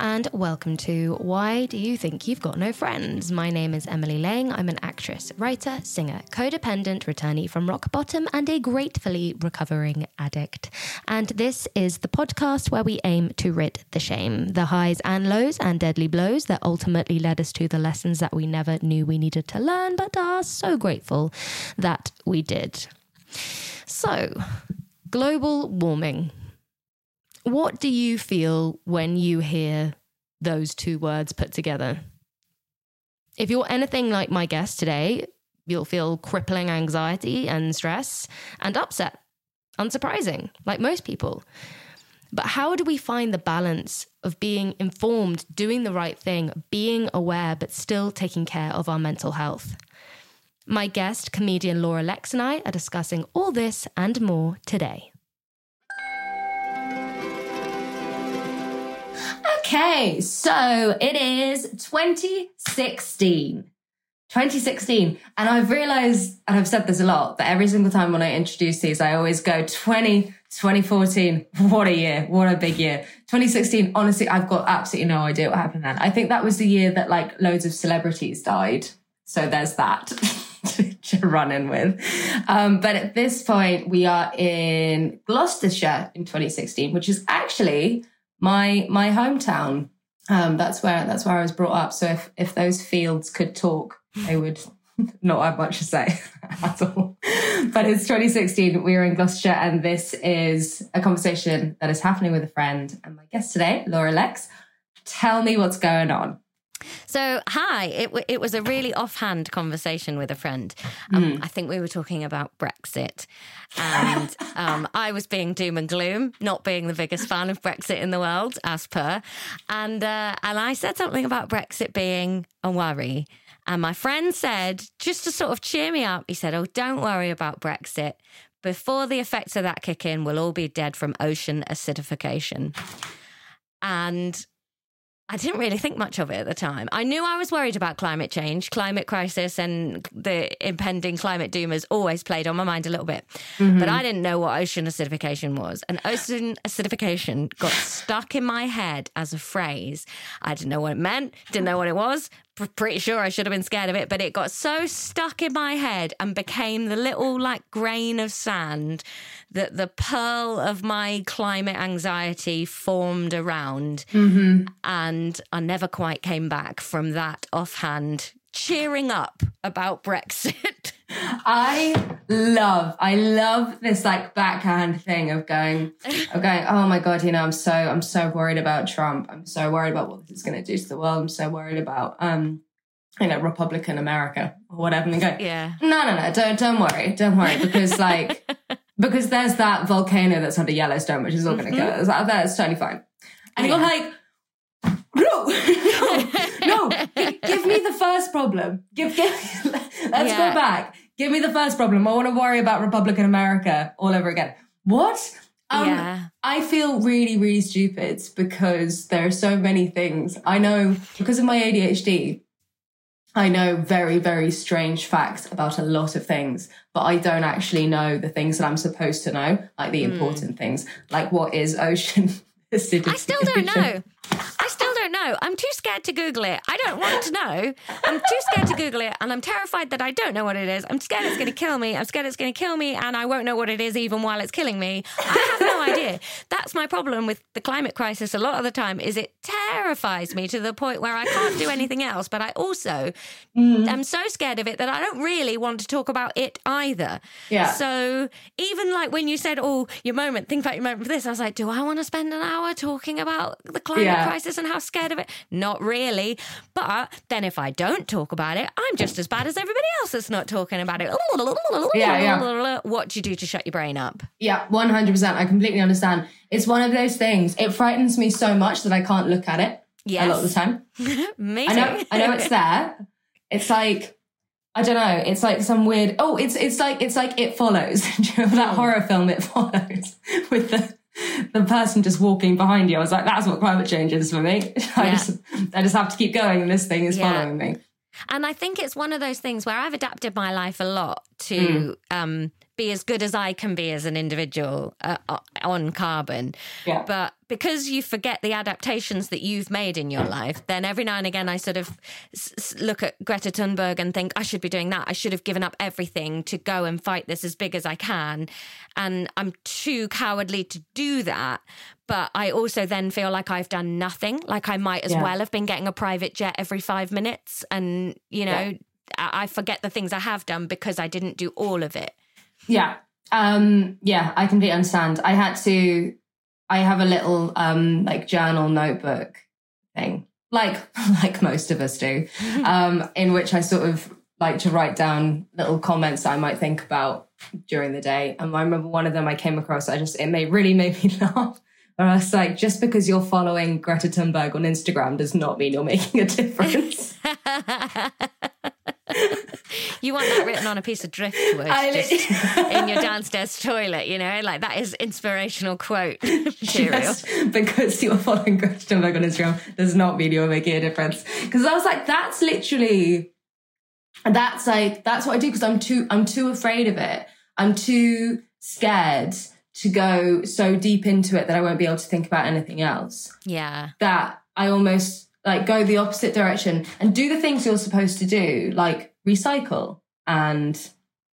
And welcome to Why Do You Think You've Got No Friends? My name is Emily Laing. I'm an actress, writer, singer, codependent returnee from rock bottom, and a gratefully recovering addict. And this is the podcast where we aim to rid the shame, the highs and lows and deadly blows that ultimately led us to the lessons that we never knew we needed to learn, but are so grateful that we did. So, global warming. What do you feel when you hear those two words put together? If you're anything like my guest today, you'll feel crippling anxiety and stress and upset. Unsurprising, like most people. But how do we find the balance of being informed, doing the right thing, being aware, but still taking care of our mental health? My guest, comedian Laura Lexx, and I are discussing all this and more today. Okay, so it is 2016. 2016. And I've realized, and I've said this a lot, that every single time when I introduce these, I always go 20, 2014. What a year. What a big year. 2016. Honestly, I've got absolutely no idea what happened then. I think that was the year that like loads of celebrities died. So there's that to run in with. Um, but at this point, we are in Gloucestershire in 2016, which is actually my my hometown. Um, that's where that's where I was brought up. So if if those fields could talk, they would not have much to say at all. But it's 2016. We are in Gloucestershire, and this is a conversation that is happening with a friend. And my guest today, Laura Lexx. Tell me what's going on. So, hi. It, w- it was a really offhand conversation with a friend. Um, mm. I think we were talking about Brexit. And um, I was being doom and gloom, not being the biggest fan of Brexit in the world, as per. And, uh, and I said something about Brexit being a worry. And my friend said, just to sort of cheer me up, he said, Oh, don't worry about Brexit. Before the effects of that kick in, we'll all be dead from ocean acidification. And I didn't really think much of it at the time. I knew I was worried about climate change, climate crisis, and the impending climate doom has always played on my mind a little bit. Mm-hmm. But I didn't know what ocean acidification was. And ocean acidification got stuck in my head as a phrase. I didn't know what it meant, didn't know what it was, pretty sure I should have been scared of it, but it got so stuck in my head and became the little like grain of sand that the pearl of my climate anxiety formed around. Mm-hmm. And I never quite came back from that offhand cheering up about Brexit. I love, I love this like backhand thing of going, of going, oh my God, you know, I'm so, I'm so worried about Trump. I'm so worried about what this is going to do to the world. I'm so worried about, um, you know, Republican America or whatever. And go, yeah, no, no, no, don't, don't worry. Don't worry. Because like, because there's that volcano that's under Yellowstone, which is all going to mm-hmm. go. That's totally fine. And yeah. you're like, no, no, no. give me the first problem. Give, give. Let's yeah. go back give me the first problem. I want to worry about Republican America all over again. What? Um, Yeah. I feel really, really stupid because there are so many things. I know because of my ADHD, I know very, very strange facts about a lot of things, but I don't actually know the things that I'm supposed to know, like the important things, like what is ocean acidity. I still don't know. I still don't know. I'm too scared to Google it. I don't want to know. I'm too scared to Google it, and I'm terrified that I don't know what it is. I'm scared it's going to kill me. I'm scared it's going to kill me, and I won't know what it is even while it's killing me. I have no idea. That's my problem with the climate crisis. A lot of the time, is it terrifies me to the point where I can't do anything else. But I also mm. am so scared of it that I don't really want to talk about it either. Yeah. So even like when you said, "Oh, your moment," think about your moment for this. I was like, "Do I want to spend an hour talking about the climate Yeah. crisis and how scared of it?" Not really. But then if I don't talk about it, I'm just as bad as everybody else that's not talking about it. Yeah, yeah. What do you do to shut your brain up? Yeah, 100%. I completely understand. It's one of those things. It frightens me so much that I can't look at it a lot of the time. Me I know. I know it's there. It's like, I don't know. It's like some weird. Oh, it's it's like it's like it follows. Do you know that hmm. horror film? It follows with the the person just walking behind you. I was like, that's what climate change is for me. I Yeah. just I just have to keep going, and this thing is Yeah. following me. And I think it's one of those things where I've adapted my life a lot to um, be as good as I can be as an individual uh, on carbon. Yeah. But because you forget the adaptations that you've made in your life, then every now and again I sort of s- look at Greta Thunberg and think, I should be doing that. I should have given up everything to go and fight this as big as I can. And I'm too cowardly to do that. But I also then feel like I've done nothing. Like I might as Yeah. well have been getting a private jet every five minutes. And, you know, Yeah. I forget the things I have done because I didn't do all of it. Yeah. Um, yeah, I completely understand. I had to I have a little um like journal notebook thing. Like like most of us do. Um, in which I sort of like to write down little comments that I might think about during the day. And I remember one of them I came across, I just it made really made me laugh. Where I was like, just because you're following Greta Thunberg on Instagram does not mean you're making a difference. You want that written on a piece of driftwood in your downstairs toilet, you know? Like that is inspirational quote material. Because you're following Greta Thunberg on Instagram does not mean you're making a difference. Because I was like, that's literally, that's like, that's what I do because I'm too, I'm too afraid of it. I'm too scared to go so deep into it that I won't be able to think about anything else. Yeah. That I almost like go the opposite direction and do the things you're supposed to do, like recycle and,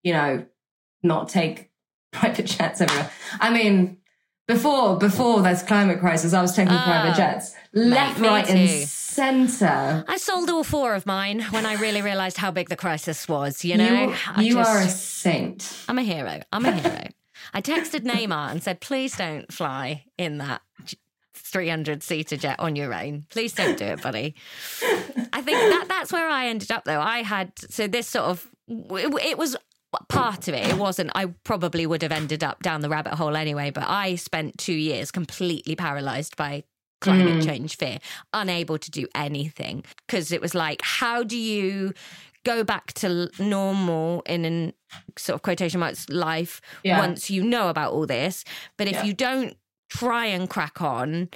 you know, not take private jets everywhere. I mean, before before this climate crisis, I was taking ah, private Oh, jets left, right, and centre. I sold all four of mine when I really realized how big the crisis was, you know? you you just- are a saint. I'm a hero. I'm a hero. I texted Neymar and said, please don't fly in that 300 seater jet on your own. Please don't do it, buddy. I think that that's where I ended up, though. I had, so this sort of, it, it was part of it. It wasn't, I probably would have ended up down the rabbit hole anyway, but I spent two years completely paralyzed by climate mm. change fear, unable to do anything because it was like, how do you go back to normal in an sort of quotation marks life Yeah. once you know about all this? But if Yeah. you don't try and crack on,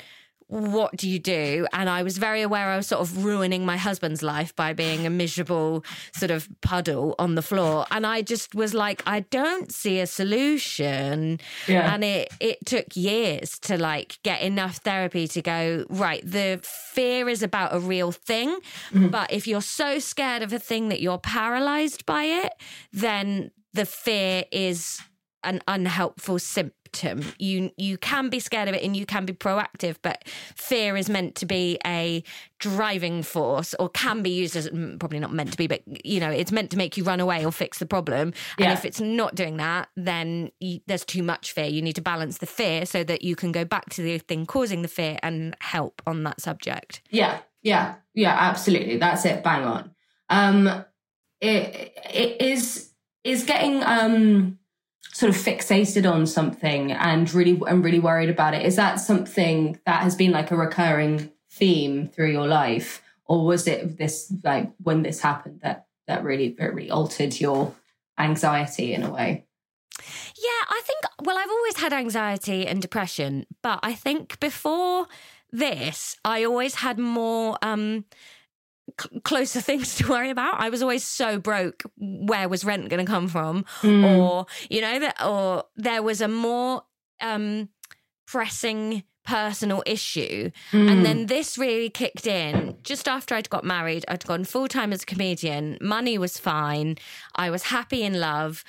what do you do? And I was very aware I was sort of ruining my husband's life by being a miserable sort of puddle on the floor. And I just was like, I don't see a solution. Yeah. And it it took years to like get enough therapy to go, right, the fear is about a real thing. Mm-hmm. But if you're so scared of a thing that you're paralyzed by it, then the fear is an unhelpful symptom. You you can be scared of it and you can be proactive, but fear is meant to be a driving force or can be used as mm, probably not meant to be, but you know, it's meant to make you run away or fix the problem. And Yeah. if it's not doing that, then you, there's too much fear. You need to balance the fear so that you can go back to the thing causing the fear and help on that subject. Yeah, yeah, yeah, absolutely. That's it. Bang on. Um, it it is is getting um sort of fixated on something and really and really worried about it. Is that something that has been like a recurring theme through your life, or was it this like when this happened that that really really altered your anxiety in a way. Yeah, I think, well, I've always had anxiety and depression, but I think before this, I always had more. Um, c- closer things to worry about. I was always so broke. Where was rent going to come from? Or you know that, or there was a more um, pressing personal issue. And then this really kicked in just after I'd got married. I'd gone full time as a comedian. Money was fine. I was happy in love.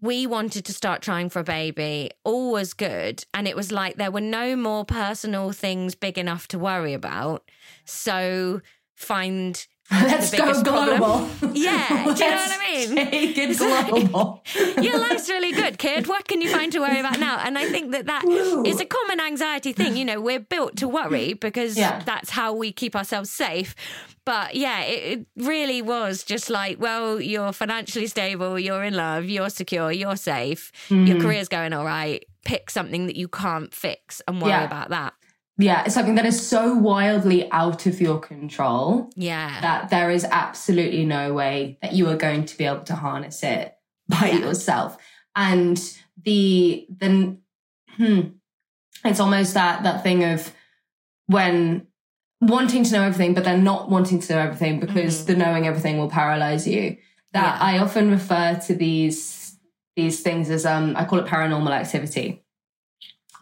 We wanted to start trying for a baby. All was good. And it was like there were no more personal things big enough to worry about. So find Let's go biggest problem. global. Yeah, do you know what I mean? Take it global. Your life's really good, kid. What can you find to worry about now? And I think that that is a common anxiety thing. You know, we're built to worry because Yeah. that's how we keep ourselves safe. But yeah, it, it really was just like, well, you're financially stable, you're in love, you're secure, you're safe, Mm. your career's going all right. Pick something that you can't fix and worry Yeah. about that. Yeah, it's something that is so wildly out of your control Yeah. that there is absolutely no way that you are going to be able to harness it by Yeah. yourself. And the then hmm, it's almost that that thing of when wanting to know everything, but then not wanting to know everything because the knowing everything will paralyze you. That Yeah. I often refer to these these things as um I call it paranormal activity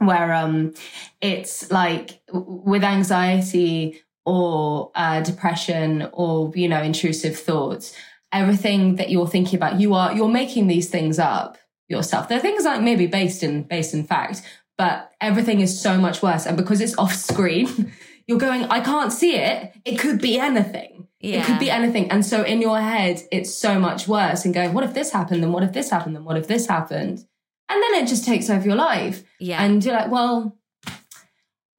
where um it's like with anxiety or uh, depression or you know intrusive thoughts everything that you're thinking about you are you're making these things up yourself. They're things like maybe based in based in fact but everything is so much worse. And because it's off screen you're going i can't see it. It could be anything. It could be anything. And so in your head it's so much worse and going what if this happened? Then what if this happened? Then what if this happened and then it just takes over your life Yeah. and you're like, well,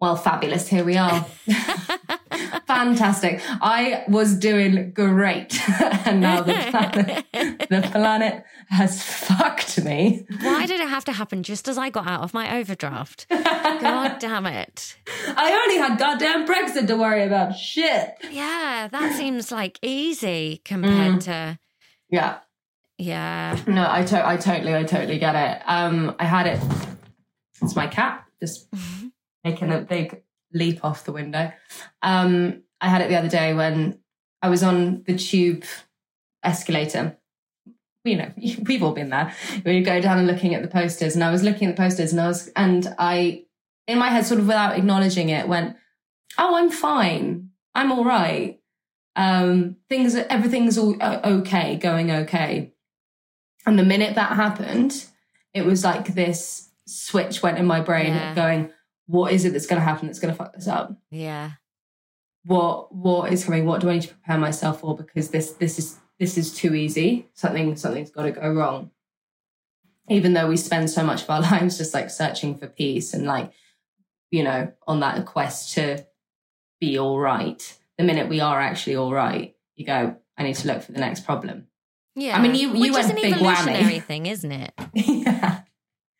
well, fabulous. Here we are. Fantastic. I was doing great. and now the planet, the planet has fucked me. Why did it have to happen just as I got out of my overdraft? God damn it. I only had goddamn Brexit to worry about. Shit. Yeah, that seems like easy compared mm. to Yeah. Yeah. No, I, to- I totally, I totally get it. Um, I had it. It's my cat just making a big leap off the window. Um, I had it the other day when I was on the tube escalator. You know, we've all been there. You go down and looking at the posters, and I was looking at the posters, and I was, and I, in my head, sort of without acknowledging it, went, "Oh, I'm fine. I'm all right. Um, things, everything's all uh, okay, going okay." And the minute that happened, it was like this switch went in my brain Yeah. going, what is it that's going to happen that's going to fuck this up? Yeah. What what is coming? What do I need to prepare myself for? Because this this is this is too easy. Something something's got to go wrong. Even though we spend so much of our lives just like searching for peace and like, you know, on that quest to be all right. The minute we are actually all right, you go, I need to look for the next problem. Yeah. I mean, you- you Which is went an big whammy. evolutionary thing, isn't it? yeah.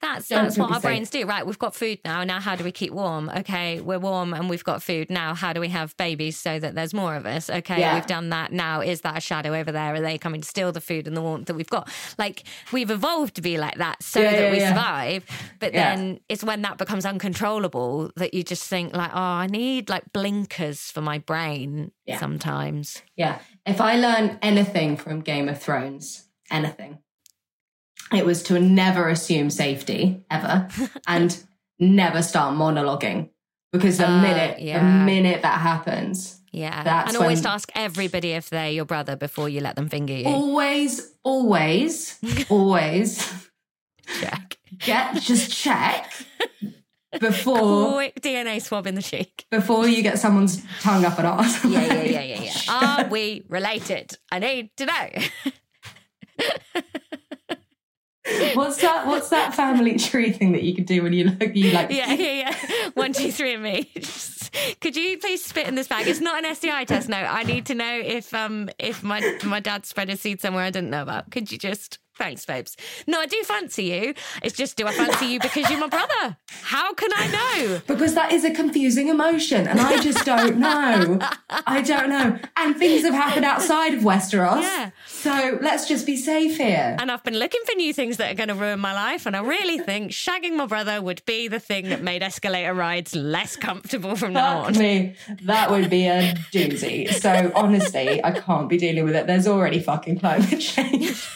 That's Don't that's what our brains do, right? We've got food now. Now, how do we keep warm? Okay, we're warm and we've got food. Now, how do we have babies so that there's more of us? Okay, Yeah. we've done that. Now, is that a shadow over there? Are they coming to steal the food and the warmth that we've got? Like, we've evolved to be like that so Yeah, that yeah, we survive. But then it's when that becomes uncontrollable that you just think, like, oh, I need like blinkers for my brain sometimes. Yeah. If I learned anything from Game of Thrones, anything, it was to never assume safety ever and never start monologuing. Because the Uh, minute, the minute that happens, Yeah. That's and always ask everybody if they're your brother before you let them finger you. always, always, always Check. get just check before Quick DNA swab in the cheek. before you get someone's tongue up an arse. Yeah, yeah, yeah, yeah, yeah. Are we related? I need to know. what's that? What's that family tree thing that you can do when you look? You like yeah, yeah, yeah. One, two, three, and me. Could you please spit in this bag? It's not an STI test. No, I need to know if um if my my dad spread a seed somewhere I didn't know about. Could you just? Thanks, babes. No, I do fancy you. It's just, do I fancy you because you're my brother? How can I know? because that is a confusing emotion and I just don't know. I don't know. And things have happened outside of Westeros. Yeah. So let's just be safe here. And I've been looking for new things that are going to ruin my life. And I really think shagging my brother would be the thing that made escalator rides less comfortable from now on. me. That would be a doozy. So honestly, I can't be dealing with it. There's already fucking climate change.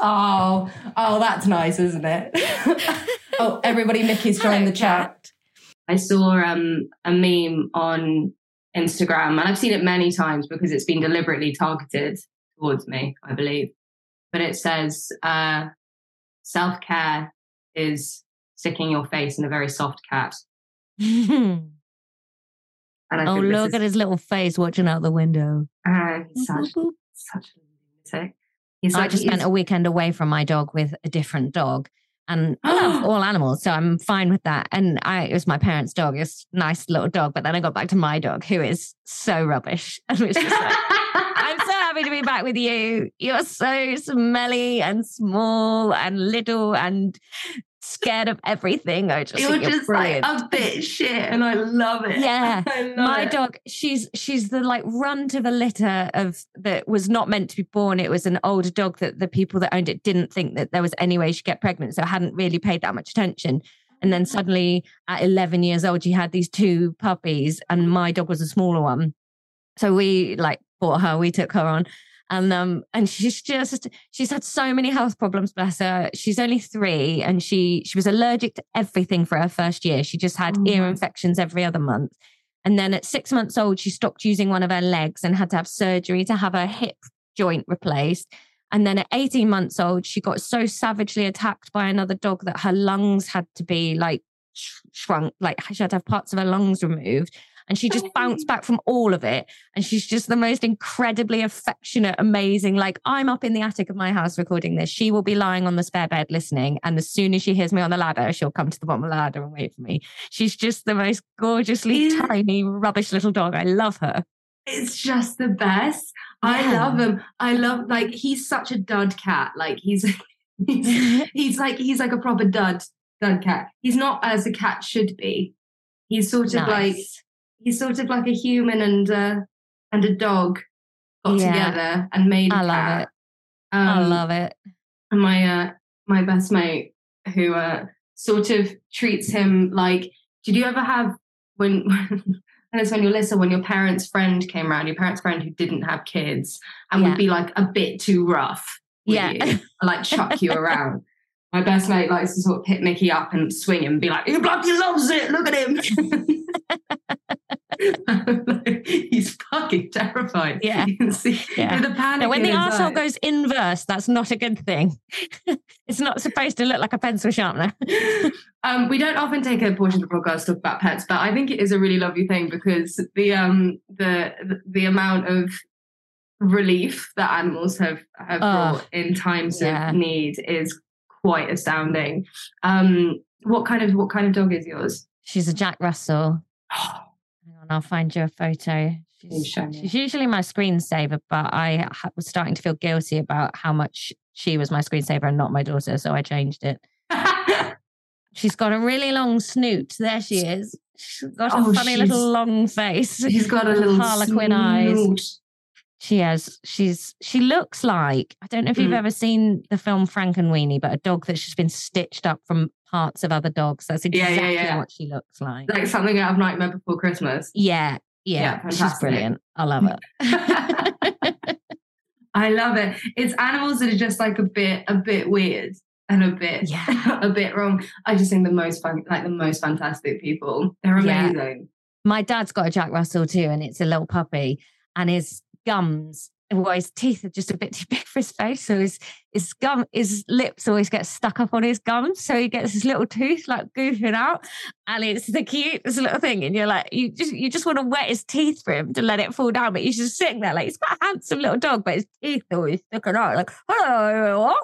Oh, oh, that's nice, isn't it? oh, everybody, Mickey's joined the chat. I saw um, a meme on Instagram, and I've seen it many times because it's been deliberately targeted towards me, I believe. But it says, uh, self care is sticking your face in a very soft cat. oh, And I think look is- at his little face watching out the window. uh, such, such lunatic. He's I just spent a weekend away from my dog with a different dog. And I love all animals, so I'm fine with that. And I, it was my parents' dog. It's a nice little dog. But then I got back to my dog, who is so rubbish. And just like, I'm so happy to be back with you. You're so smelly and small and little and scared of everything. I just You're think you're just like a bit shit, and I love it. Yeah. Love my it. dog she's she's the like runt of a litter of that was not meant to be born it was an older dog that the people that owned it didn't think that there was any way she'd get pregnant so hadn't really paid that much attention and then suddenly at 11 years old she had these two puppies and my dog was a smaller one so we like bought her we took her on and um and she's just she's had so many health problems bless her. She's only three and she she was allergic to everything for her first year. She just had Oh ear infections every other month. And then at six months old she stopped using one of her legs and had to have surgery to have her hip joint replaced. And then at 18 months old she got so savagely attacked by another dog that her lungs had to be like shrunk like she had to have parts of her lungs removed and she just bounced back from all of it and she's just the most incredibly affectionate amazing like i'm up in the attic of my house recording this she will be lying on the spare bed listening and as soon as she hears me on the ladder she'll come to the bottom of the ladder and wait for me she's just the most gorgeously Yeah. tiny rubbish little dog i love her It's just the best. I love him. I love like he's such a dud cat. Like he's he's, he's like he's like a proper dud dud cat. He's not as a cat should be. He's sort of like Nice. He's sort of like a human and uh and a dog got Yeah. together and made a I love it. i Um, love it and my uh my best mate who uh sort of treats him like did you ever have when and it's when you're little when your parents friend came around your parents friend who didn't have kids and Yeah. would be like a bit too rough with Yeah. you, like chuck you around my best mate likes to sort of pick Mickey up and swing him and be like, he bloody loves it, look at him. He's fucking terrified. Yeah. You can see Yeah. the panic. When the arsehole eyes. goes inverse, that's not a good thing. it's not supposed to look like a pencil sharpener. um, we don't often take a portion of the podcast to talk about pets, but I think it is a really lovely thing because the um the the, the amount of relief that animals have have Oh, brought in times yeah. of need is quite astounding. Um, what kind of what kind of dog is yours? She's a Jack Russell. I'll find you a photo. She's, she's usually my screensaver, but I ha- was starting to feel guilty about how much she was my screensaver and not my daughter, so I changed it. She's got a really long snoot. There she is. She's got a Oh, funny little long face. He's got a little harlequin eyes. She has. She's. She looks like. I don't know if you've Mm. ever seen the film Frankenweenie, but a dog that's just been stitched up from parts of other dogs. That's Yeah, yeah, exactly yeah. what she looks like. Like something out of Nightmare Before Christmas. Yeah, Yeah, yeah. she's brilliant. I love it. I love it. It's animals that are just like a bit, a bit weird and a bit, Yeah. a bit wrong. I just think the most fun, like the most fantastic people. They're Yeah. amazing. My dad's got a Jack Russell too, and it's a little puppy, and his gums. Well, his teeth are just a bit too big for his face, so his his gum, his lips always get stuck up on his gums, so he gets his little tooth like goofing out, and it's the cutest little thing. And you're like, you just you just want to wet his teeth for him to let it fall down, but he's just sitting there like he's quite a handsome little dog, but his teeth are always sticking out, like hello?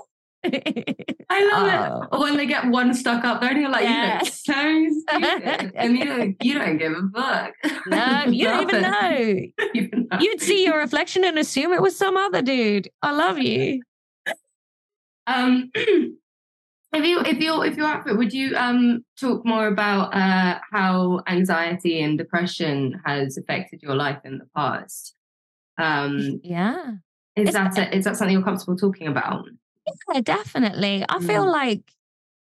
I love Oh. it. When they get one stuck up, there and you're like, Yeah. you look so stupid. and you don't, you don't give a fuck. no, you don't even know. even know. You'd see your reflection and assume it was some other dude. I love you. Um, If you if you're if you're up for it, would you um talk more about uh how anxiety and depression has affected your life in the past? Um Yeah. is It's- that a, is that something you're comfortable talking about? Yeah, definitely. I feel Mm. like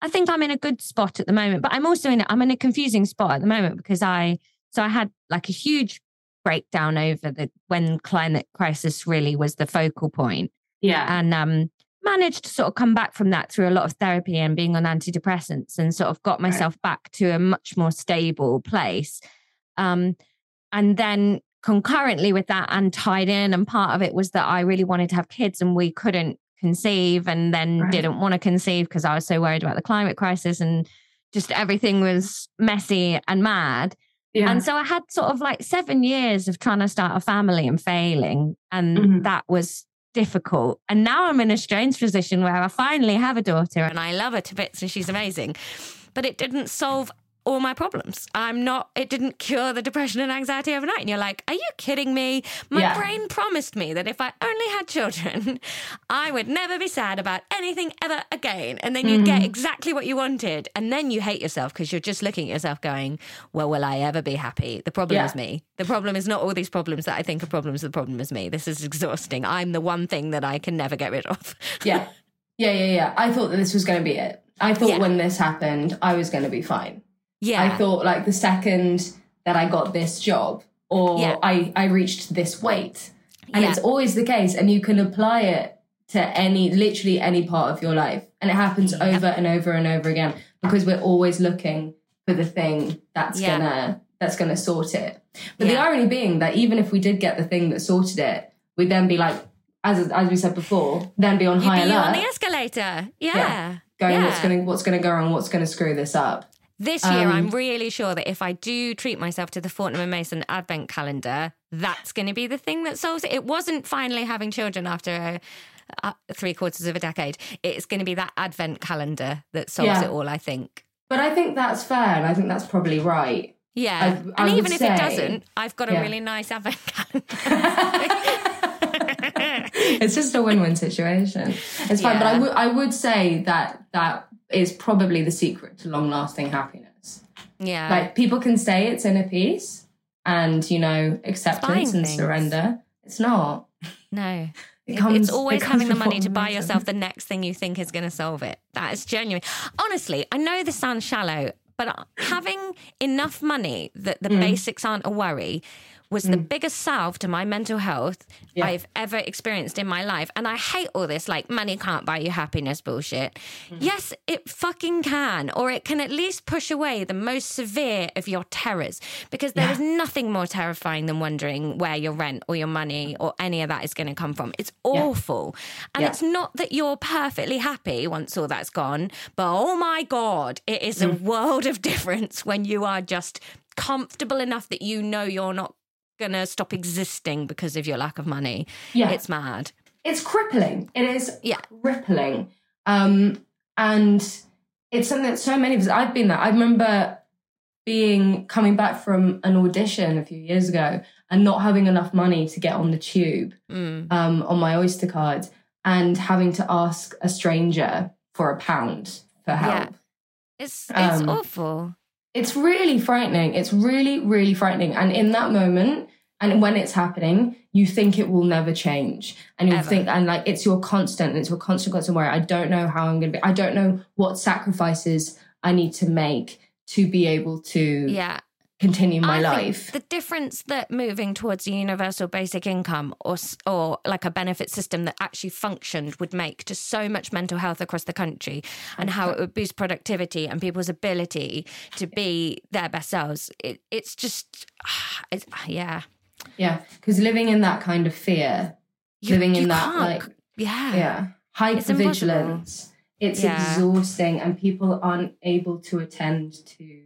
I think I'm in a good spot at the moment, but I'm also in a, I'm in a confusing spot at the moment because I so I had like a huge breakdown over the when climate crisis really was the focal point Yeah. and um managed to sort of come back from that through a lot of therapy and being on antidepressants and sort of got myself back to a much more stable place um and then concurrently with that and tied in and part of it was that I really wanted to have kids and we couldn't conceive and then Right. didn't want to conceive because I was so worried about the climate crisis and just everything was messy and mad yeah. and so I had sort of like seven years of trying to start a family and failing. And Mhm. that was difficult. And now I'm in a strange position where I finally have a daughter and I love her to bits and she's amazing. But it didn't solve all my problems. I'm not, it didn't cure the depression and anxiety overnight. And you're like, are you kidding me? My Yeah. brain promised me that if I only had children, I would never be sad about anything ever again. And then you'd get mm-hmm. exactly what you wanted. And then you hate yourself because you're just looking at yourself going, well, will I ever be happy? The problem Yeah. is me. The problem is not all these problems that I think are problems. The problem is me. This is exhausting. I'm the one thing that I can never get rid of. yeah. Yeah, yeah, yeah. I thought that this was going to be it. I thought Yeah. when this happened, I was going to be fine. Yeah. I thought like the second that I got this job or Yeah. I, I reached this weight. And Yeah. it's always the case. And you can apply it to any, literally any part of your life. And it happens over and over and over again because we're always looking for the thing that's Yeah. gonna, that's gonna sort it. But the irony being that even if we did get the thing that sorted it, we'd then be like, as, as we said before, then be on You'd high be alert on the escalator. Yeah. Yeah. going what's gonna what's gonna go wrong, what's gonna screw this up. This year, Um, I'm really sure that if I do treat myself to the Fortnum and Mason advent calendar, that's going to be the thing that solves it. It wasn't finally having children after uh, three quarters of a decade. It's going to be that advent calendar that solves Yeah. it all, I think. But I think that's fair, and I think that's probably right. Yeah. I- I and even if say- it doesn't, I've got a Yeah. really nice advent calendar. it's just a win-win situation. It's fine, but Yeah. would I would say that that is probably the secret to long-lasting happiness. yeah. Like people can say it's inner peace and you know acceptance and things. surrender. It's not. no. It It- comes- it's it always comes having the money to buy yourself the next thing you think is going to solve it. That is genuine. Honestly, I know this sounds shallow, but having enough money that Mm. the basics aren't a worry was the biggest salve to my mental health Yeah. I've ever experienced in my life. And I hate all this like money can't buy you happiness bullshit. Mm. Yes, it fucking can, or it can at least push away the most severe of your terrors because there is nothing more terrifying than wondering where your rent or your money or any of that is going to come from. It's awful. And Yeah. it's not that you're perfectly happy once all that's gone, but oh my God, it is a Mm. world of difference when you are just comfortable enough that you know you're not going to stop existing because of your lack of money. Yeah. It's mad. it's crippling. It is Yeah. crippling. Um, and it's something that so many of us, I've been there. I remember being coming back from an audition a few years ago and not having enough money to get on the tube Mm. um, on my Oyster card and having to ask a stranger for a pound for help. Yeah. It's it's Um, awful. It's really frightening. It's really, really frightening. And in that moment, and when it's happening, you think it will never change. And you think, and like it's your constant, and it's your constant, constant worry. I don't know how I'm going to be, I don't know what sacrifices I need to make to be able to Yeah. Continue my I think life. The difference that moving towards a universal basic income or or like a benefit system that actually functioned would make to so much mental health across the country and how it would boost productivity and people's ability to be their best selves. It, it's just, it's, yeah. yeah. Because living in that kind of fear, You- living you in that, like, yeah. yeah, It's hypervigilance. It's Yeah. exhausting, and people aren't able to attend to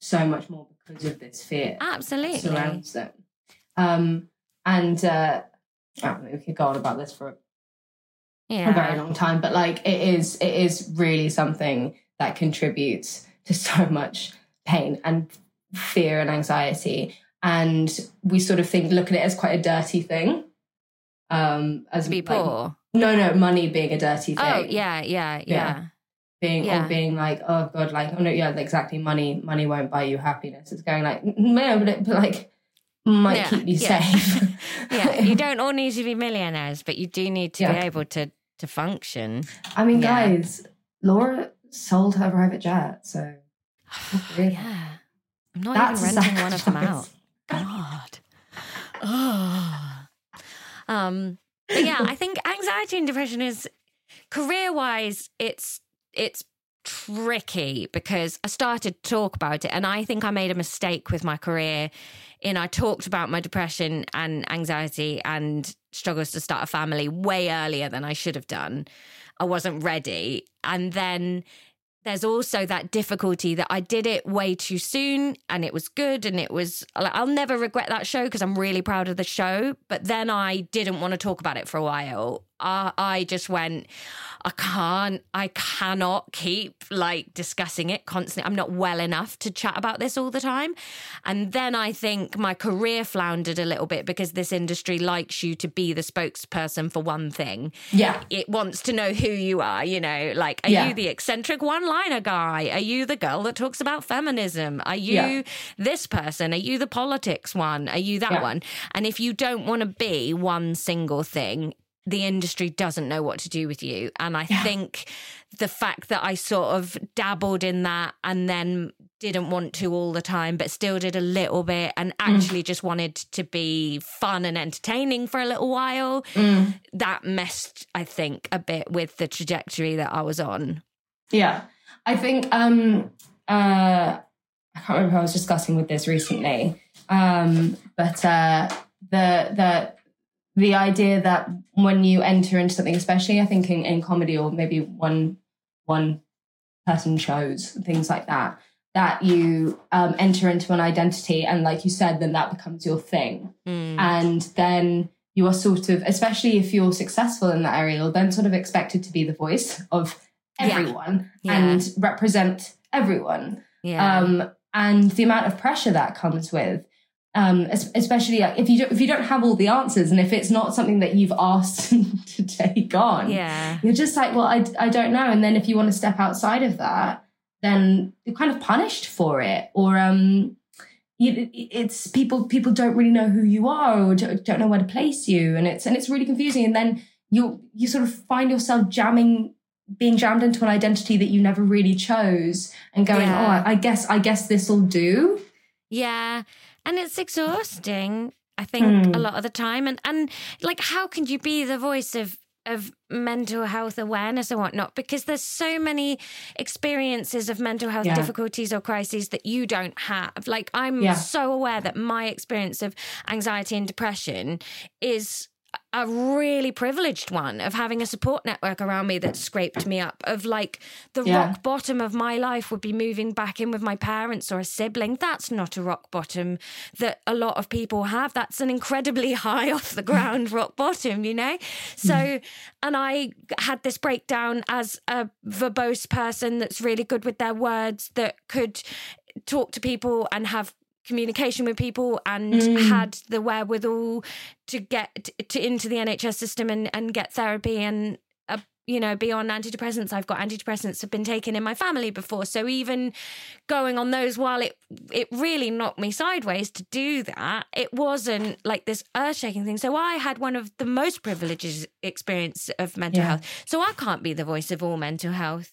so much more because of this fear Absolutely. surrounds them. Um, and uh, I don't know, we could go on about this for a, a very long time, but like it is, it is really something that contributes to so much pain and fear and anxiety. And we sort of think, look at it as quite a dirty thing. Um, as To be like, poor. no, no, money being a dirty thing. Oh, yeah, yeah, yeah. Yeah. Being Yeah. or being like, oh god, like oh no, yeah, exactly. Money, money won't buy you happiness. It's going like no, but it but like might Yeah, keep you yeah. safe. yeah, you don't all need to be millionaires, but you do need to be able to to function. I mean, guys, Laura sold her private jet, so yeah, I'm not That's even renting one of them out. God. Oh. Um, but yeah, I think anxiety and depression is career wise, it's it's tricky because I started to talk about it and I think I made a mistake with my career in I talked about my depression and anxiety and struggles to start a family way earlier than I should have done. I wasn't ready. And then there's also that difficulty that I did it way too soon and it was good and it was I'll never regret that show because I'm really proud of the show but then I didn't want to talk about it for a while I, I just went I can't I cannot keep like discussing it constantly I'm not well enough to chat about this all the time and then I think my career floundered a little bit because this industry likes you to be the spokesperson for one thing Yeah. it wants to know who you are, you know, like, are Yeah. you the eccentric one liner guy? Are you the girl that talks about feminism? Are you Yeah. this person? Are you the politics one? Are you that Yeah. one? And if you don't want to be one single thing, the industry doesn't know what to do with you. And I think the fact that I sort of dabbled in that and then didn't want to all the time, but still did a little bit and actually just wanted to be fun and entertaining for a little while, that messed, I think, a bit with the trajectory that I was on. Yeah. I think um uh I can't remember who I was discussing with this recently. Um but uh the the the idea that when you enter into something, especially I think in, in comedy or maybe one one person shows, things like that, that you um enter into an identity and like you said, then that becomes your thing Mm. and then you are sort of especially if you're successful in that area you're then sort of expected to be the voice of Yeah. everyone Yeah. and represent everyone Yeah. um and the amount of pressure that comes with um especially if you don't if you don't have all the answers and if it's not something that you've asked to take on yeah. you're just like well I, I don't know and then if you want to step outside of that then you're kind of punished for it or um you, it's people people don't really know who you are or don't, don't know where to place you and it's and it's really confusing and then you you sort of find yourself jamming being jammed into an identity that you never really chose and going Yeah. oh I, I guess i guess this will do Yeah. And it's exhausting, I think, Hmm. a lot of the time. And and like how can you be the voice of of mental health awareness and whatnot? Because there's so many experiences of mental health Yeah. difficulties or crises that you don't have. Like I'm Yeah. so aware that my experience of anxiety and depression is a really privileged one of having a support network around me that scraped me up of like the Yeah. rock bottom of my life would be moving back in with my parents or a sibling. That's not a rock bottom that a lot of people have. That's an incredibly high off the ground rock bottom you know? So mm. and i had this breakdown as a verbose person that's really good with their words that could talk to people and have communication with people and had the wherewithal to get to into the NHS system and, and get therapy and uh, you know be on antidepressants. I've got antidepressants have been taken in my family before. So even going on those while it it really knocked me sideways to do that it wasn't like this earth-shaking thing. So I had one of the most privileged experience of mental Yeah. health. So I can't be the voice of all mental health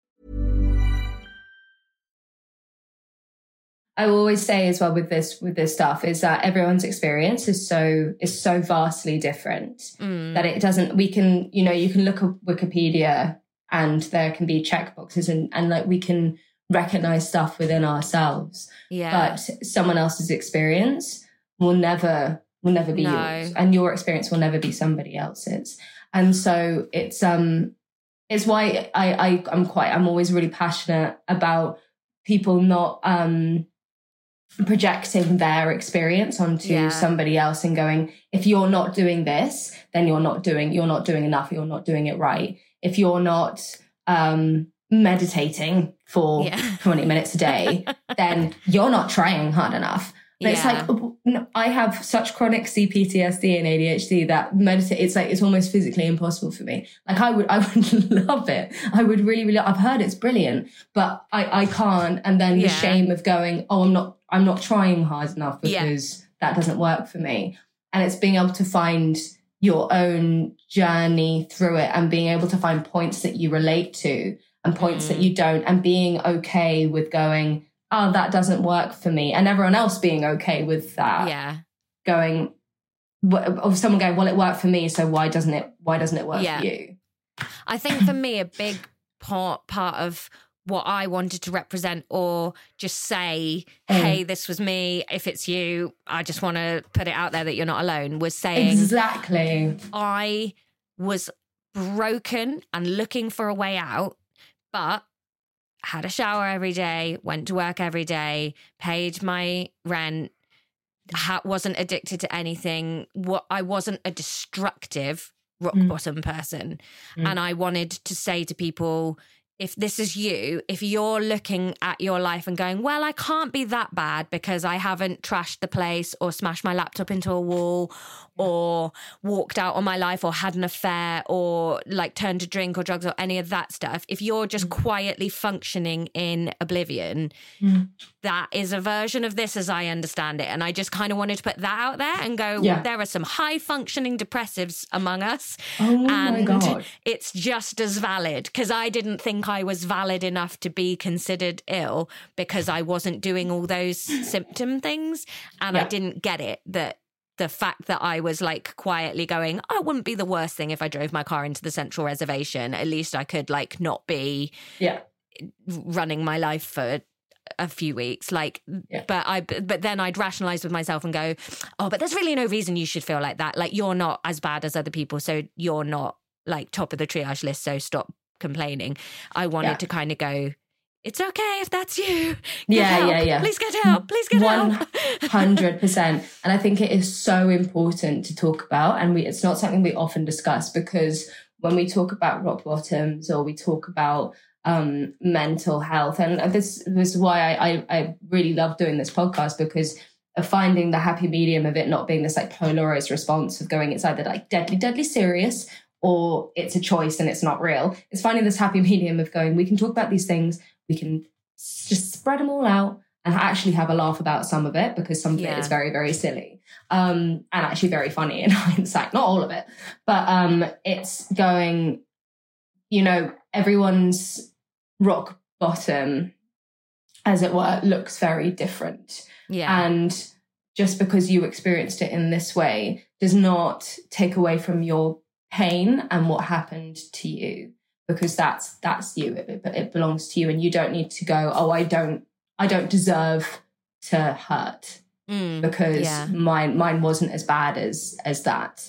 I will always say as well with this with this stuff is that everyone's experience is so is so vastly different Mm. that it doesn't we can you know you can look at Wikipedia and there can be check boxes and and like we can recognize stuff within ourselves Yeah. but someone else's experience will never will never be No. yours and your experience will never be somebody else's and so it's um it's why I, I i'm quite i'm always really passionate about people not um projecting their experience onto Yeah. somebody else and going if you're not doing this then you're not doing you're not doing enough you're not doing it right if you're not um meditating for Yeah. 20 minutes a day then you're not trying hard enough but it's like I have such chronic CPTSD and ADHD that meditate it's like it's almost physically impossible for me. Like I would I would love it. I would really really I've heard it's brilliant, but I I can't and then the shame of going, "Oh, I'm not I'm not trying hard enough Yeah. because that doesn't work for me." And it's being able to find your own journey through it and being able to find points that you relate to and points that Mm. you don't and being okay with going oh that doesn't work for me and everyone else being okay with that yeah. going of someone going well it worked for me so why doesn't it why doesn't it work Yeah. for you I think for me, a big part part of what I wanted to represent or just say, Mm. hey, this was me. If it's you, I just want to put it out there that you're not alone. Was saying exactly I was broken and looking for a way out, but had a shower every day, went to work every day, paid my rent, ha- wasn't addicted to anything. What I wasn't a destructive rock Mm. bottom person, Mm. and I wanted to say to people. If this is you, if you're looking at your life and going, well, I can't be that bad because I haven't trashed the place or smashed my laptop into a wall or walked out on my life or had an affair or like turned to drink or drugs or any of that stuff, if you're just quietly functioning in oblivion, Mm. That is a version of this as I understand it. And I just kind of wanted to put that out there and go, Yeah. there are some high functioning depressives among us. oh my and god it's just as valid because I didn't think I was valid enough to be considered ill because I wasn't doing all those symptom things. And I didn't get it that the fact that I was like quietly going, oh, it wouldn't be the worst thing if I drove my car into the central reservation. At least I could like not be yeah running my life for a few weeks like Yeah. but i but then i'd rationalize with myself and go oh but there's really no reason you should feel like that like you're not as bad as other people so you're not like top of the triage list so stop complaining i wanted Yeah. to kind of go it's okay if that's you Get Yeah, help. yeah, yeah. please get help please get One help hundred percent. And I think it is so important to talk about, and we it's not something we often discuss because when we talk about rock bottoms or we talk about um, mental health, and this, this is why I, I I really love doing this podcast because of finding the happy medium of it not being this like polarized response of going it's either like deadly deadly serious or it's a choice and it's not real. It's finding this happy medium of going we can talk about these things, we can just spread them all out and actually have a laugh about some of it because some of it Yeah. is very very silly um and actually very funny in hindsight not all of it but um it's going you know everyone's rock bottom as it were looks very different. Yeah. And just because you experienced it in this way does not take away from your pain and what happened to you because that's that's you. It, it- belongs to you and you don't need to go oh i don't i don't deserve to hurt Mm, because yeah. mine mine wasn't as bad as as that.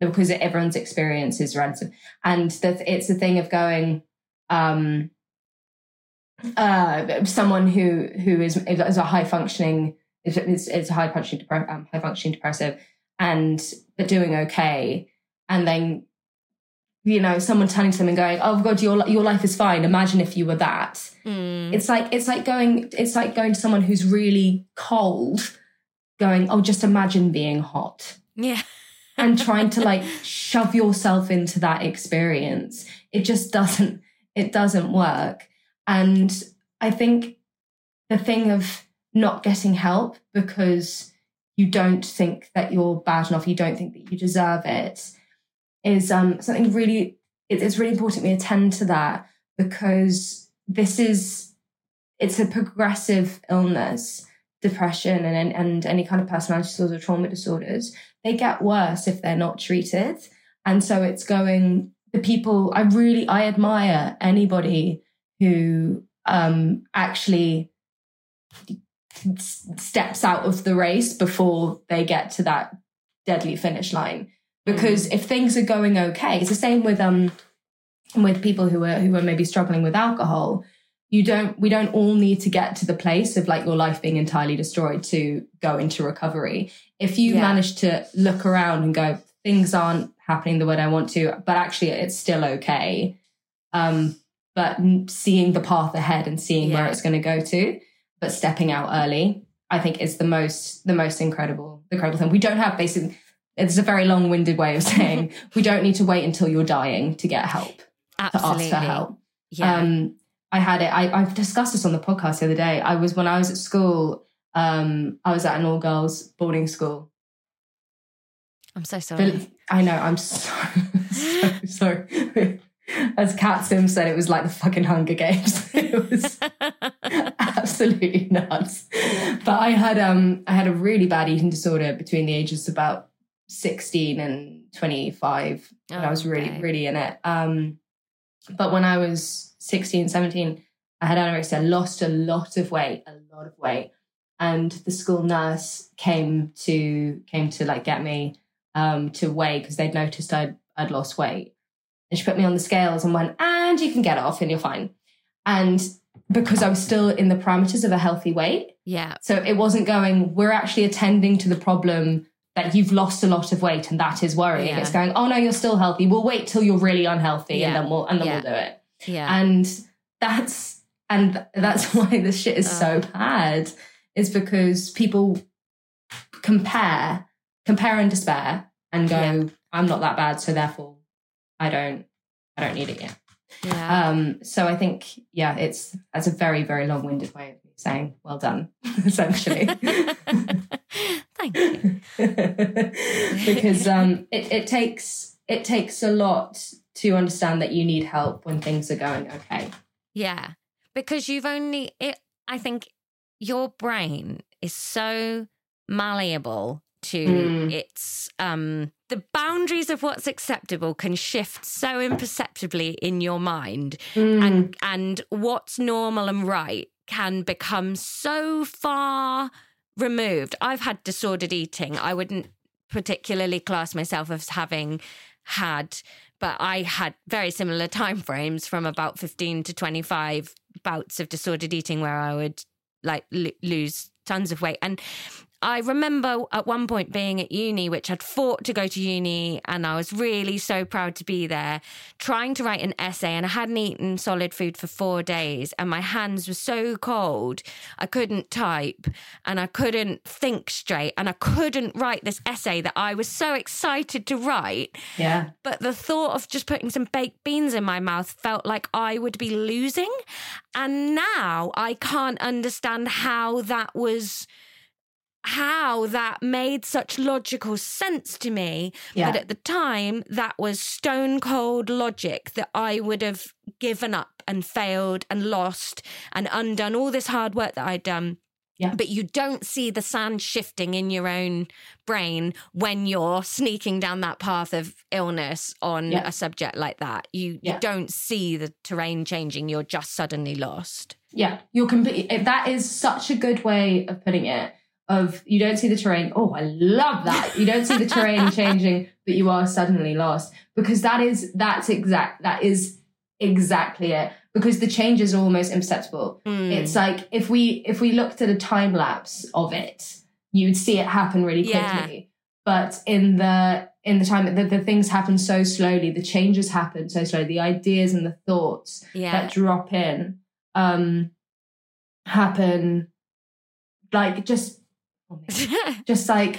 Because everyone's experience is random and that it's a thing of going um uh someone who who is is a high functioning is is, is a high functioning depre- um, high functioning depressive and but doing okay. And then you know someone turning to them and going oh god your your life is fine. Imagine if you were that. Mm, it's like it's like going it's like going to someone who's really cold going oh just imagine being hot. Yeah. And trying to like shove yourself into that experience. It just doesn't it doesn't work and i think the thing of not getting help because you don't think that you're bad enough, you don't think that you deserve it, is um, something really, it, it's really important we attend to that because this is, it's a progressive illness, depression and, and any kind of personality disorders or trauma disorders. They get worse if they're not treated. And so it's going, the people, I really, I admire anybody who um, actually steps out of the race before they get to that deadly finish line. Because mm. if things are going okay, it's the same with um with people who are who are maybe struggling with alcohol. You don't we don't all need to get to the place of like your life being entirely destroyed to go into recovery. If you yeah. manage to look around and go, things aren't happening the way I want to, but actually it's still okay. Um, but seeing the path ahead and seeing yeah. where it's going to go to, but stepping out early, I think is the most the most incredible incredible thing. We don't have basically it's a very long-winded way of saying we don't need to wait until you're dying to get help. Absolutely. To ask for help. Yeah. Um, I had it. I, I've discussed this on the podcast the other day. I was when I was at school. Um, I was at an all-girls boarding school. I'm so sorry. I know. I'm so, so sorry. As Kat Sims said, it was like the fucking Hunger Games. it was absolutely nuts. But I had um I had a really bad eating disorder between the ages of about 16 and 25. Oh, and I was really, okay. really in it. Um but when I was 16, 17, I had anorexia, I lost a lot of weight, a lot of weight. And the school nurse came to came to like get me um to weigh because they'd noticed I'd I'd lost weight. And she put me on the scales and went, and you can get off and you're fine. And because I was still in the parameters of a healthy weight. Yeah. So it wasn't going, we're actually attending to the problem that you've lost a lot of weight and that is worrying. Yeah. It's going, oh no, you're still healthy. We'll wait till you're really unhealthy yeah. and then we'll and then yeah. we'll do it. Yeah. And that's and that's why this shit is so uh. bad. Is because people compare, compare and despair and go, I'm not that bad, so therefore I don't I don't need it yet. Yeah. Um, so I think, yeah, it's that's a very, very long-winded way of saying well done, essentially. Thank you. because um, it, it takes it takes a lot to understand that you need help when things are going okay. Yeah. Because you've only it I think your brain is so malleable to mm. its um the boundaries of what's acceptable can shift so imperceptibly in your mind mm. and and what's normal and right can become so far removed. I've had disordered eating. I wouldn't particularly class myself as having had but i had very similar time frames from about 15 to 25 bouts of disordered eating where i would like l- lose tons of weight. And I remember at one point being at uni, which I'd fought to go to uni, and I was really so proud to be there, trying to write an essay. And I hadn't eaten solid food for four days, and my hands were so cold, I couldn't type and I couldn't think straight, and I couldn't write this essay that I was so excited to write. Yeah. But the thought of just putting some baked beans in my mouth felt like I would be losing. And now I can't understand how that was how that made such logical sense to me. Yeah. But at the time, that was stone cold logic that I would have given up and failed and lost and undone all this hard work that I'd done. Yeah. But you don't see the sand shifting in your own brain when you're sneaking down that path of illness on yeah. a subject like that. You, yeah. you don't see the terrain changing. You're just suddenly lost. Yeah, you're completely. That is such a good way of putting it of you don't see the terrain. Oh, I love that. You don't see the terrain changing, but you are suddenly lost because that is that's exact that is exactly it because the changes are almost imperceptible. Mm. It's like if we if we looked at a time lapse of it, you would see it happen really quickly. Yeah. But in the in the time that the, the, things happen so slowly, the changes happen so slowly, the ideas and the thoughts yeah. that drop in um happen like just just like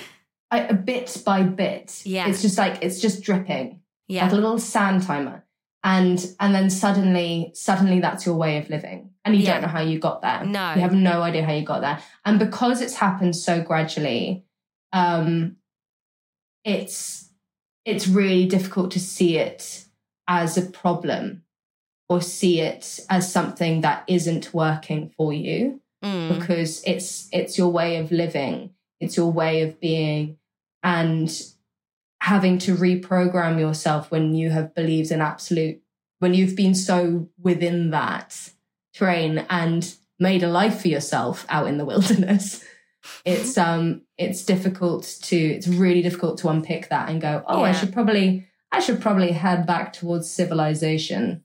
a, a, bit by bit. Yeah. It's just like, it's just dripping. Yeah. Like a little sand timer. And, and then suddenly, suddenly that's your way of living. And you yeah. don't know how you got there. No. You have no idea how you got there. And because it's happened so gradually, um, it's it's really difficult to see it as a problem or see it as something that isn't working for you Mm. because it's it's your way of living it's your way of being and having to reprogram yourself when you have believed in absolute when you've been so within that terrain and made a life for yourself out in the wilderness. It's um it's difficult to it's really difficult to unpick that and go oh i should probably i should probably head back towards civilization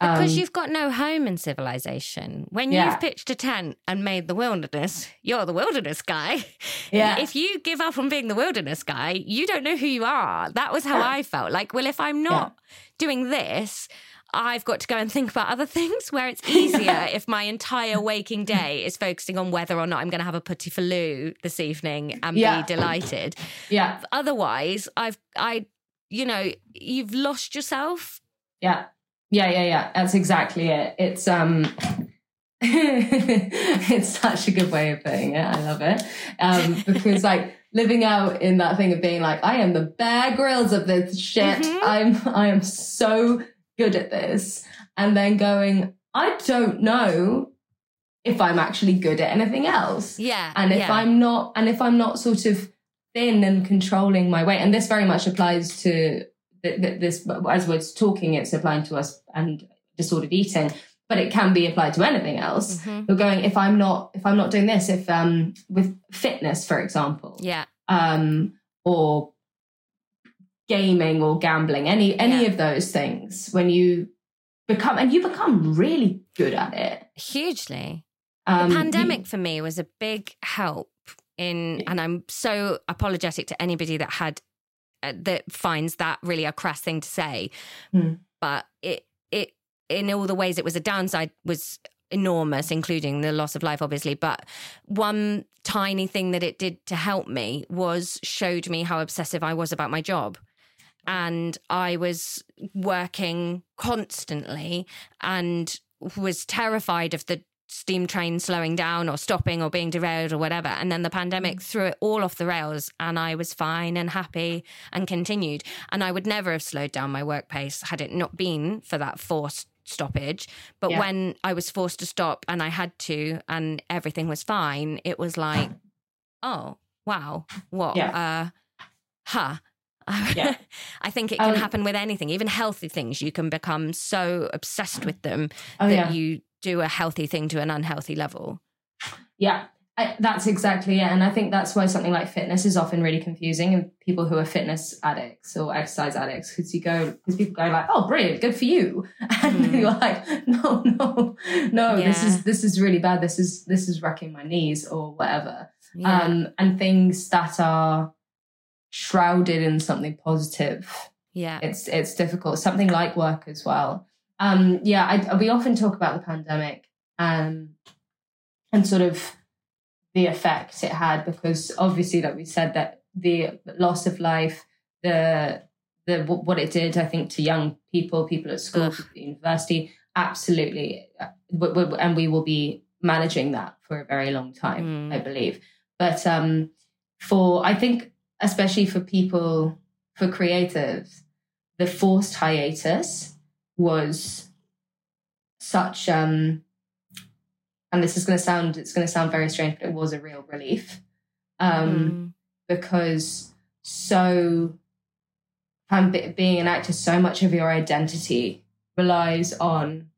Because Um, you've got no home in civilization. When Yeah. you've pitched a tent and made the wilderness, you're the wilderness guy. Yeah. If you give up on being the wilderness guy, you don't know who you are. That was how Yeah. I felt. Like, well, if I'm not doing this, I've got to go and think about other things where it's easier if my entire waking day is focusing on whether or not I'm going to have a putty faloo this evening and Yeah. be delighted. yeah Otherwise, I've, I, you know, you've lost yourself. Yeah. Yeah, yeah, yeah. That's exactly it. It's um it's such a good way of putting it. I love it. Um because like living out in that thing of being like, I am the Bear Grylls of this shit. Mhm. I'm I am so good at this. And then going, I don't know if I'm actually good at anything else Yeah. and if yeah. i'm not and if i'm not sort of thin and controlling my weight and this very much applies to this as we're talking it's applying to us and disordered eating but it can be applied to anything else Mhm. you're going if i'm not if i'm not doing this if um with fitness for example Yeah. um or gaming or gambling any any Yeah. of those things when you become and you become really good at it Hugely. um the you- pandemic for me was a big help in and i'm so apologetic to anybody that had that finds that really a crass thing to say. Hmm. but it it in all the ways it was a downside was enormous including the loss of life obviously. But one tiny thing that it did to help me was showed me how obsessive i was about my job. And i was working constantly and was terrified of the steam train slowing down or stopping or being derailed or whatever. And then the pandemic threw it all off the rails and I was fine and happy and continued. And I would never have slowed down my work pace had it not been for that forced stoppage. But Yeah. when I was forced to stop and I had to and everything was fine, it was like, oh, wow, what? Uh, huh. Yeah. I think it can Um, happen with anything, even healthy things. You can become so obsessed with them Oh, that yeah. you do a healthy thing to an unhealthy level. Yeah, I, that's exactly it. And I think that's why something like fitness is often really confusing and people who are fitness addicts or exercise addicts because you go because people go like, "Oh, brilliant, good for you," and Mm. you're like, "No, no, no, this is this is really bad. This is this is wrecking my knees or whatever." Yeah. Um, and things that are shrouded in something positive yeah. it's it's difficult. Something like work as well. Um, yeah, I, we often talk about the pandemic um, and sort of the effect it had because obviously, like we said, that the loss of life, the the what it did, I think, to young people, people at school, people at university, absolutely, uh, and we will be managing that for a very long time, Mm. I believe. But um, for I think, especially for people for creatives, the forced hiatus was such um and this is going to sound it's going to sound very strange but it was a real relief um Mm. because so um, be- being an actor so much of your identity relies on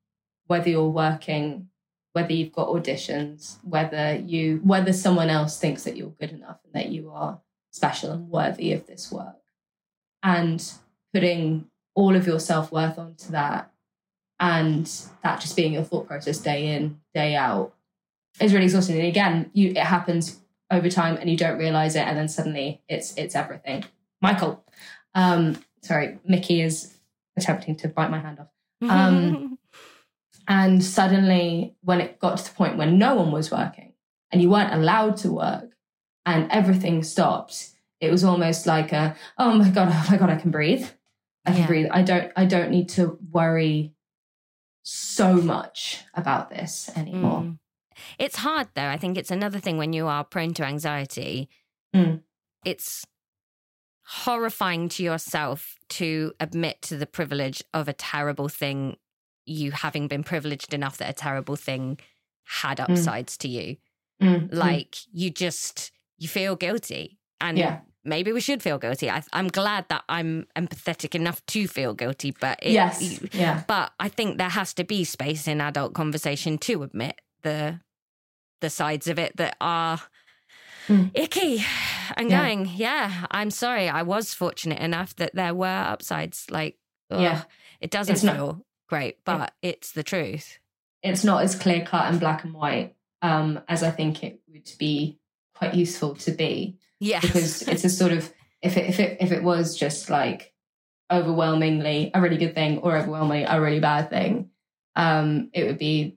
whether you're working whether you've got auditions whether you whether someone else thinks that you're good enough and that you are special and worthy of this work and putting all of your self-worth onto that and that just being your thought process day in day out is really exhausting. And again you it happens over time and you don't realize it and then suddenly it's it's everything. Michael um sorry mickey is attempting to bite my hand off. Um, and suddenly when it got to the point when no one was working and you weren't allowed to work and everything stopped it was almost like a oh my god oh my god i can breathe i can Yeah. breathe i don't i don't need to worry so much about this anymore Mm. It's hard though. I think it's another thing when you are prone to anxiety. Mm. it's horrifying to yourself to admit to the privilege of a terrible thing you having been privileged enough that a terrible thing had Hmm. upsides to you Mm, mm. like you just you feel guilty and Yeah. Maybe we should feel guilty I, i'm glad that i'm empathetic enough to feel guilty but it, yes, yeah, but i think there has to be space in adult conversation to admit the the sides of it that are Hmm. icky and Yeah. going yeah i'm sorry i was fortunate enough that there were upsides like ugh, Yeah. it doesn't It's not- feel great but it's the truth it's not as clear cut and black and white um, as I think it would be quite useful to be. Yeah because it's a sort of if it if it if it was just like overwhelmingly a really good thing or overwhelmingly a really bad thing, um, it would be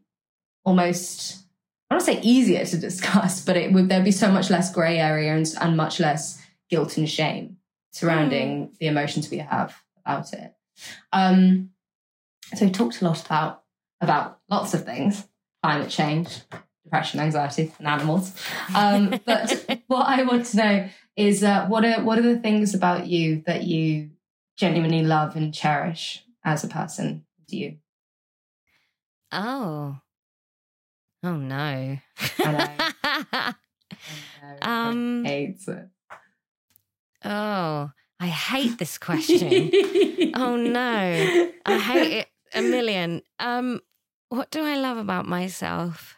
almost I don't say easier to discuss, but it would there'd be so much less grey area and, and much less guilt and shame surrounding the emotions we have about it. Um, so we talked a lot about about lots of things, climate change, depression, anxiety, and animals. Um, but what I want to know is uh, what are what are the things about you that you genuinely love and cherish as a person? Do you? oh oh no I Um, hates it. Oh, I hate this question. oh no. I hate it a million. Um, what do I love about myself?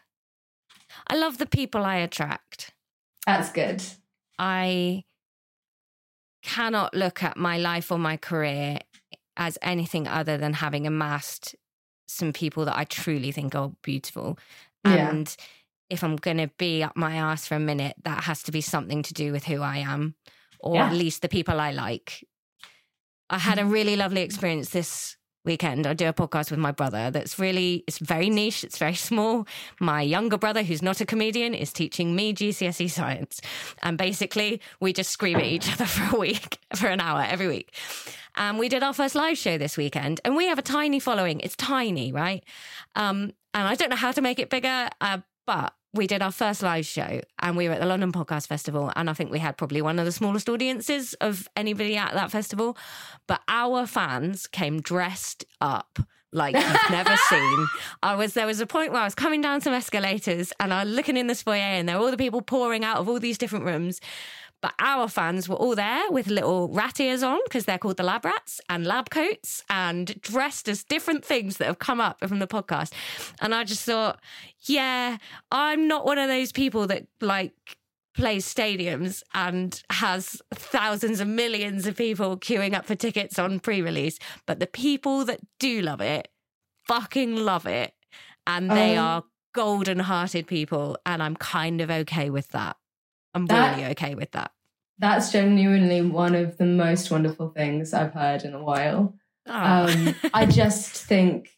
I love the people I attract. That's good. I cannot look at my life or my career as anything other than having amassed some people that I truly think are beautiful. Yeah. And if I'm going to be up my ass for a minute, that has to be something to do with who I am, or Yeah. at least the people I like. I had a mm-hmm. really lovely experience this weekend. I do a podcast with my brother that's really, it's very niche, it's very small. My younger brother, who's not a comedian, is teaching me GCSE science. And basically, we just scream at each other for a week, for an hour every week. And we did our first live show this weekend, and we have a tiny following. It's tiny, right? Um, and I don't know how to make it bigger, uh, but we did our first live show and we were at the London Podcast Festival. And I think we had probably one of the smallest audiences of anybody at that festival. But our fans came dressed up like you've never seen. I was there was a point where I was coming down some escalators and I was looking in this foyer and there were all the people pouring out of all these different rooms. But our fans were all there with little rat ears on because they're called the lab rats and lab coats and dressed as different things that have come up from the podcast. And I just thought, yeah, I'm not one of those people that like plays stadiums and has thousands of millions of people queuing up for tickets on pre-release. But the people that do love it, fucking love it. And they Um, are golden hearted people. And I'm kind of okay with that. I'm That- really okay with that. That's genuinely one of the most wonderful things I've heard in a while. Ah. Um, I just think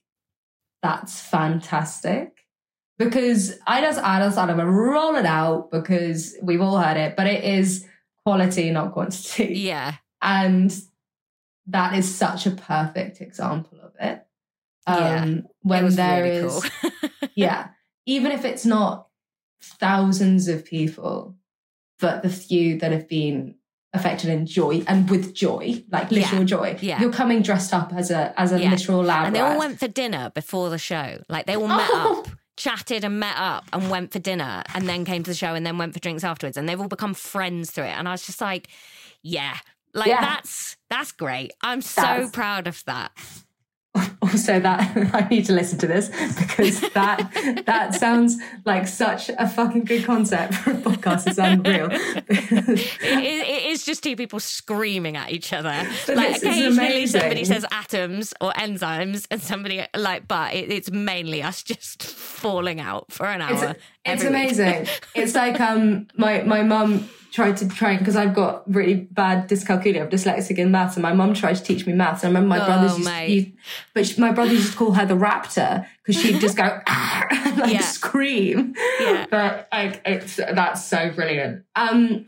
that's fantastic because I just, I just, I don't roll it out because we've all heard it, but it is quality, not quantity. yeah. And that is such a perfect example of it. Yeah, Um, It when was there really is, cool. yeah, even if it's not thousands of people, but the few that have been affected in joy and with joy, like literal Yeah, joy. yeah. You're coming dressed up as a as a Yeah. literal lab and they all went for dinner before the show. Like they all met Oh. up, chatted and met up and went for dinner and then came to the show and then went for drinks afterwards. And they've all become friends through it. And I was just like, yeah, like Yeah. that's that's great. I'm so That's- proud of that. also that I need to listen to this because that that sounds like such a fucking good concept for a podcast. It's unreal. It, it, is just two people screaming at each other. But like occasionally somebody says atoms or enzymes, and somebody like, but it, it's mainly us just falling out for an hour. it's, it's amazing. it's like um my my mum tried to train because I've got really bad dyscalculia, I'm dyslexic in maths, and my mum tried to teach me maths. And I remember my Oh, brothers used, mate. used but she, my brothers used to call her the raptor because she'd just go and like Yeah. scream. Yeah. But like it's that's so brilliant. Um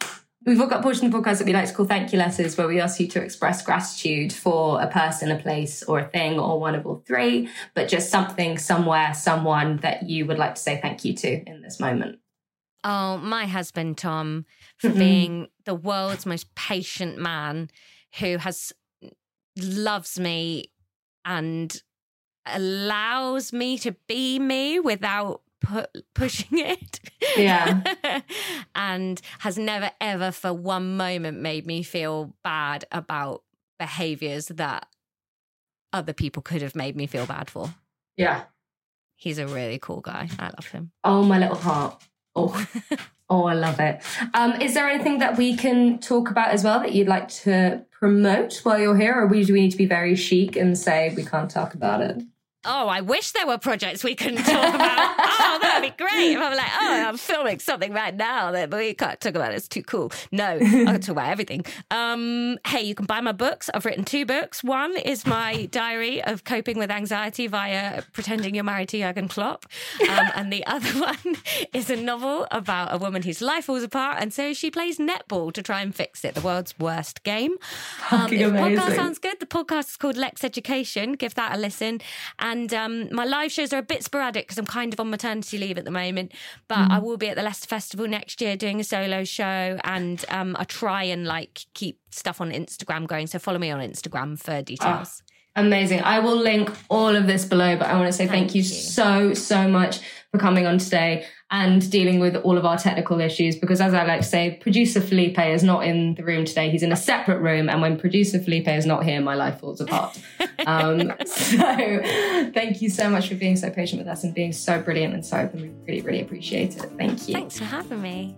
We've all got a portion of the podcast that we like to call thank you letters, where we ask you to express gratitude for a person, a place, or a thing, or one of all three, but just something, somewhere, someone that you would like to say thank you to in this moment. Oh, my husband, Tom, for being the world's most patient man who has loves me and allows me to be me without pu- pushing it. Yeah. and has never ever for one moment made me feel bad about behaviors that other people could have made me feel bad for. Yeah. He's a really cool guy. I love him. Oh, my little heart. Oh, oh, I love it. Um, is there anything that we can talk about as well that you'd like to promote while you're here, or we, do we need to be very chic and say we can't talk about it? Oh, I wish there were projects we couldn't talk about. oh, that'd be great. If I'm like, oh, I'm filming something right now that we can't talk about. It's too cool. No, I can talk about everything. Um, hey, you can buy my books. I've written two books. One is my diary of coping with anxiety via pretending you're married to Jurgen Klopp, um, and the other one is a novel about a woman whose life falls apart, and so she plays netball to try and fix it. The world's worst game. Um, if the podcast sounds good. The podcast is called Lexx Education. Give that a listen. And um, my live shows are a bit sporadic because I'm kind of on maternity leave at the moment. But Mm. I will be at the Leicester Festival next year doing a solo show, and um, I try and like keep stuff on Instagram going. So follow me on Instagram for details. Amazing. I will link all of this below, but I want to say thank, Thank you, you. so, so much for coming on today and dealing with all of our technical issues. Because as I like to say, producer Felipe is not in the room today. He's in a separate room. And when producer Felipe is not here, my life falls apart. um, so thank you so much for being so patient with us and being so brilliant and so open. We really, really appreciate it. Thank you. Thanks for having me.